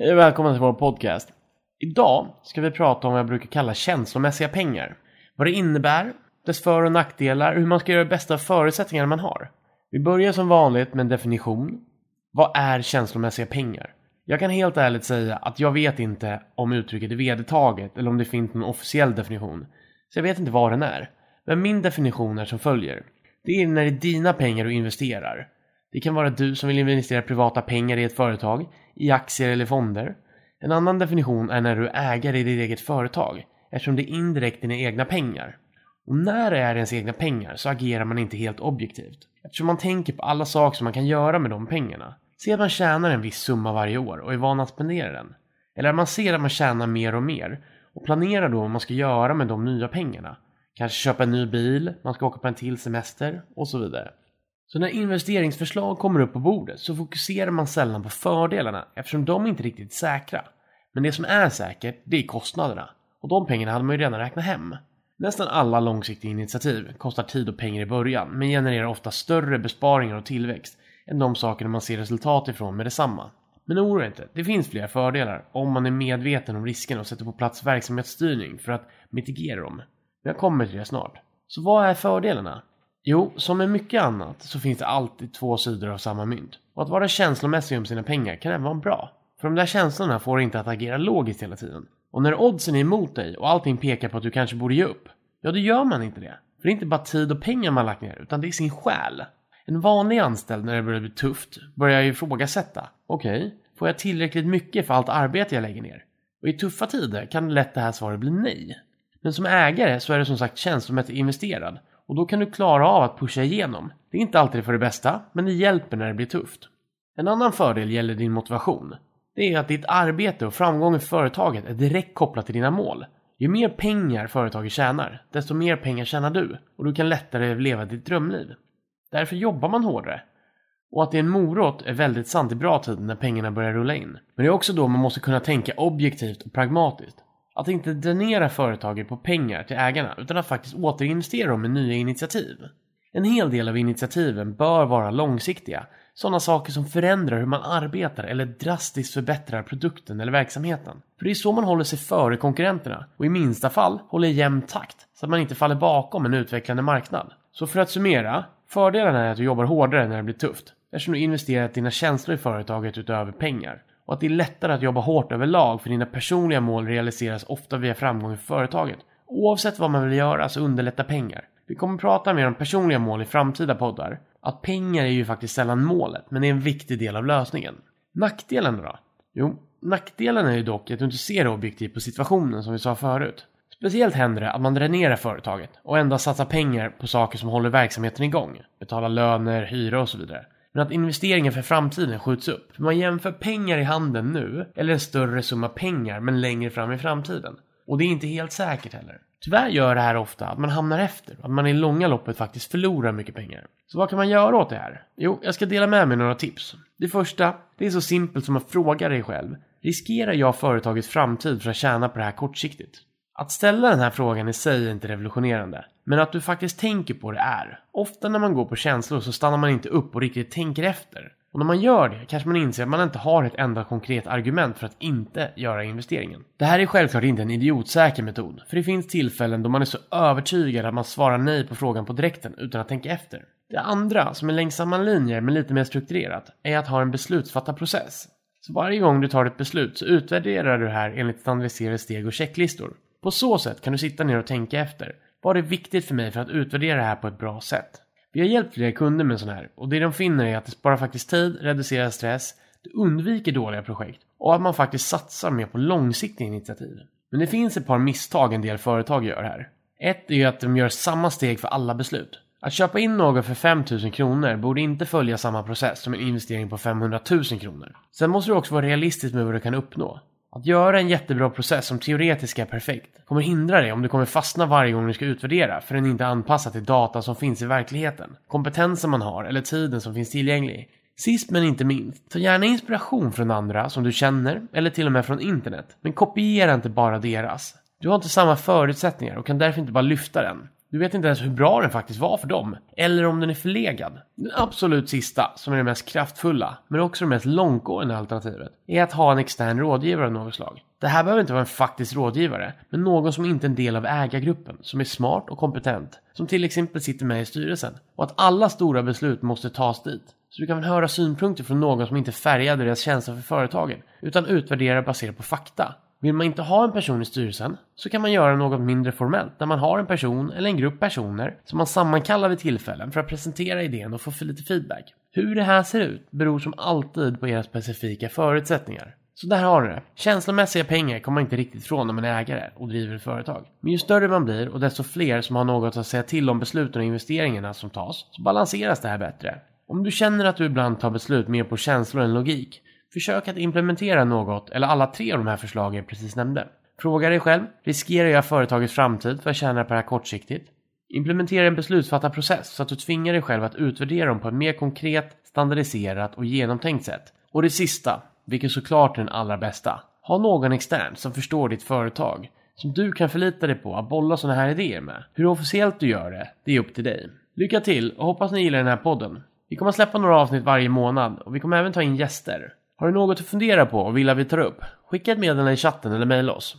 Hej och välkommen till vår podcast. Idag ska vi prata om vad jag brukar kalla känslomässiga pengar. Vad det innebär, dess för och nackdelar och hur man ska göra bästa förutsättningar förutsättningarna man har. Vi börjar som vanligt med en definition. Vad är känslomässiga pengar? Jag kan helt ärligt säga att jag vet inte om uttrycket är vedertaget eller om det finns någon officiell definition. Så jag vet inte vad den är. Men min definition är som följer. Det är när det är dina pengar du investerar. Det kan vara du som vill investera privata pengar i ett företag, i aktier eller fonder. En annan definition är när du är ägare i ditt eget företag, eftersom det är indirekt dina egna pengar. Och när det är ens egna pengar så agerar man inte helt objektivt, eftersom man tänker på alla saker som man kan göra med de pengarna. Se att man tjänar en viss summa varje år och är van att spendera den. Eller att man ser att man tjänar mer och mer och planerar då vad man ska göra med de nya pengarna. Kanske köpa en ny bil, man ska åka på en till semester och så vidare. Så när investeringsförslag kommer upp på bordet så fokuserar man sällan på fördelarna eftersom de inte är riktigt är säkra. Men det som är säkert, det är kostnaderna. Och de pengarna hade man ju redan räknat hem. Nästan alla långsiktiga initiativ kostar tid och pengar i början men genererar ofta större besparingar och tillväxt än de sakerna man ser resultat ifrån med detsamma. Men oroa inte, det finns flera fördelar om man är medveten om riskerna och sätter på plats verksamhetsstyrning för att mitigera dem. Men jag kommer till det snart. Så vad är fördelarna? Jo, som med mycket annat så finns det alltid två sidor av samma mynt. Och att vara känslomässig om sina pengar kan även vara bra. För de där känslorna får inte att agera logiskt hela tiden. Och när oddsen är emot dig och allting pekar på att du kanske borde ge upp, ja då gör man inte det. För det är inte bara tid och pengar man lagt ner, utan det är sin själ. En vanlig anställd när det börjar bli tufft börjar ju ifrågasätta. Okej, okay, får jag tillräckligt mycket för allt arbete jag lägger ner? Och i tuffa tider kan lätt det här svaret bli nej. Men som ägare så är du som sagt känslomässigt investerad och då kan du klara av att pusha igenom. Det är inte alltid för det bästa, men det hjälper när det blir tufft. En annan fördel gäller din motivation. Det är att ditt arbete och framgång i företaget är direkt kopplat till dina mål. Ju mer pengar företaget tjänar, desto mer pengar tjänar du och du kan lättare leva ditt drömliv. Därför jobbar man hårdare. Och att det är en morot är väldigt sant i bra tid när pengarna börjar rulla in. Men det är också då man måste kunna tänka objektivt och pragmatiskt. Att inte dränera företaget på pengar till ägarna utan att faktiskt återinvestera dem i nya initiativ. En hel del av initiativen bör vara långsiktiga. Sådana saker som förändrar hur man arbetar eller drastiskt förbättrar produkten eller verksamheten. För det är så man håller sig före konkurrenterna och i minsta fall håller jämn takt så att man inte faller bakom en utvecklande marknad. Så för att summera, fördelen är att du jobbar hårdare när det blir tufft eftersom du investerat dina känslor i företaget utöver pengar och att det är lättare att jobba hårt överlag för dina personliga mål realiseras ofta via framgång i företaget. Oavsett vad man vill göra så underlättar pengar. Vi kommer prata mer om personliga mål i framtida poddar. Att pengar är ju faktiskt sällan målet, men det är en viktig del av lösningen. Nackdelen då? Jo, nackdelen är ju dock att du inte ser objektivt på situationen som vi sa förut. Speciellt händer det att man dränerar företaget och endast satsar pengar på saker som håller verksamheten igång. Betala löner, hyra och så vidare. Men att investeringen för framtiden skjuts upp. För man jämför pengar i handen nu, eller en större summa pengar men längre fram i framtiden. Och det är inte helt säkert heller. Tyvärr gör det här ofta att man hamnar efter att man i långa loppet faktiskt förlorar mycket pengar. Så vad kan man göra åt det här? Jo, jag ska dela med mig några tips. Det första, det är så simpelt som att fråga dig själv. Riskerar jag företagets framtid för att tjäna på det här kortsiktigt? Att ställa den här frågan i sig är inte revolutionerande. Men att du faktiskt tänker på det är. Ofta när man går på känslor så stannar man inte upp och riktigt tänker efter. Och när man gör det kanske man inser att man inte har ett enda konkret argument för att inte göra investeringen. Det här är självklart inte en idiotsäker metod, för det finns tillfällen då man är så övertygad att man svarar nej på frågan på direkten utan att tänka efter. Det andra, som är längs samma linjer men lite mer strukturerat, är att ha en beslutsfattarprocess. Så varje gång du tar ett beslut så utvärderar du det här enligt standardiserade steg och checklistor. På så sätt kan du sitta ner och tänka efter. Vad är viktigt för mig för att utvärdera det här på ett bra sätt? Vi har hjälpt flera kunder med sån här och det de finner är att det sparar faktiskt tid, reducerar stress, det undviker dåliga projekt och att man faktiskt satsar mer på långsiktiga initiativ. Men det finns ett par misstag en del företag gör här. Ett är ju att de gör samma steg för alla beslut. Att köpa in något för 5000 kronor borde inte följa samma process som en investering på 500 000 kronor. Sen måste du också vara realistisk med vad du kan uppnå. Att göra en jättebra process som teoretiskt är perfekt kommer hindra dig om du kommer fastna varje gång du ska utvärdera för den är inte anpassad till data som finns i verkligheten, kompetensen man har eller tiden som finns tillgänglig. Sist men inte minst, ta gärna inspiration från andra som du känner eller till och med från internet. Men kopiera inte bara deras. Du har inte samma förutsättningar och kan därför inte bara lyfta den. Du vet inte ens hur bra den faktiskt var för dem, eller om den är förlegad. Den absolut sista, som är det mest kraftfulla, men också det mest långtgående alternativet, är att ha en extern rådgivare av något slag. Det här behöver inte vara en faktisk rådgivare, men någon som inte är en del av ägargruppen, som är smart och kompetent, som till exempel sitter med i styrelsen. Och att alla stora beslut måste tas dit. Så du kan väl höra synpunkter från någon som inte färgade deras känsla för företagen, utan utvärderar baserat på fakta. Vill man inte ha en person i styrelsen så kan man göra något mindre formellt där man har en person eller en grupp personer som man sammankallar vid tillfällen för att presentera idén och få lite feedback. Hur det här ser ut beror som alltid på era specifika förutsättningar. Så där har ni det. Känslomässiga pengar kommer man inte riktigt från när man är ägare och driver ett företag. Men ju större man blir och desto fler som har något att säga till om besluten och investeringarna som tas så balanseras det här bättre. Om du känner att du ibland tar beslut mer på känslor än logik Försök att implementera något eller alla tre av de här förslagen jag precis nämnde. Fråga dig själv, riskerar jag företagets framtid för att tjäna på det här kortsiktigt? Implementera en beslutsfattarprocess så att du tvingar dig själv att utvärdera dem på ett mer konkret, standardiserat och genomtänkt sätt. Och det sista, vilket såklart är den allra bästa. Ha någon extern som förstår ditt företag, som du kan förlita dig på att bolla sådana här idéer med. Hur officiellt du gör det, det är upp till dig. Lycka till och hoppas ni gillar den här podden. Vi kommer att släppa några avsnitt varje månad och vi kommer även ta in gäster. Har du något att fundera på och vill att vi tar upp? Skicka ett meddelande i chatten eller mejla oss.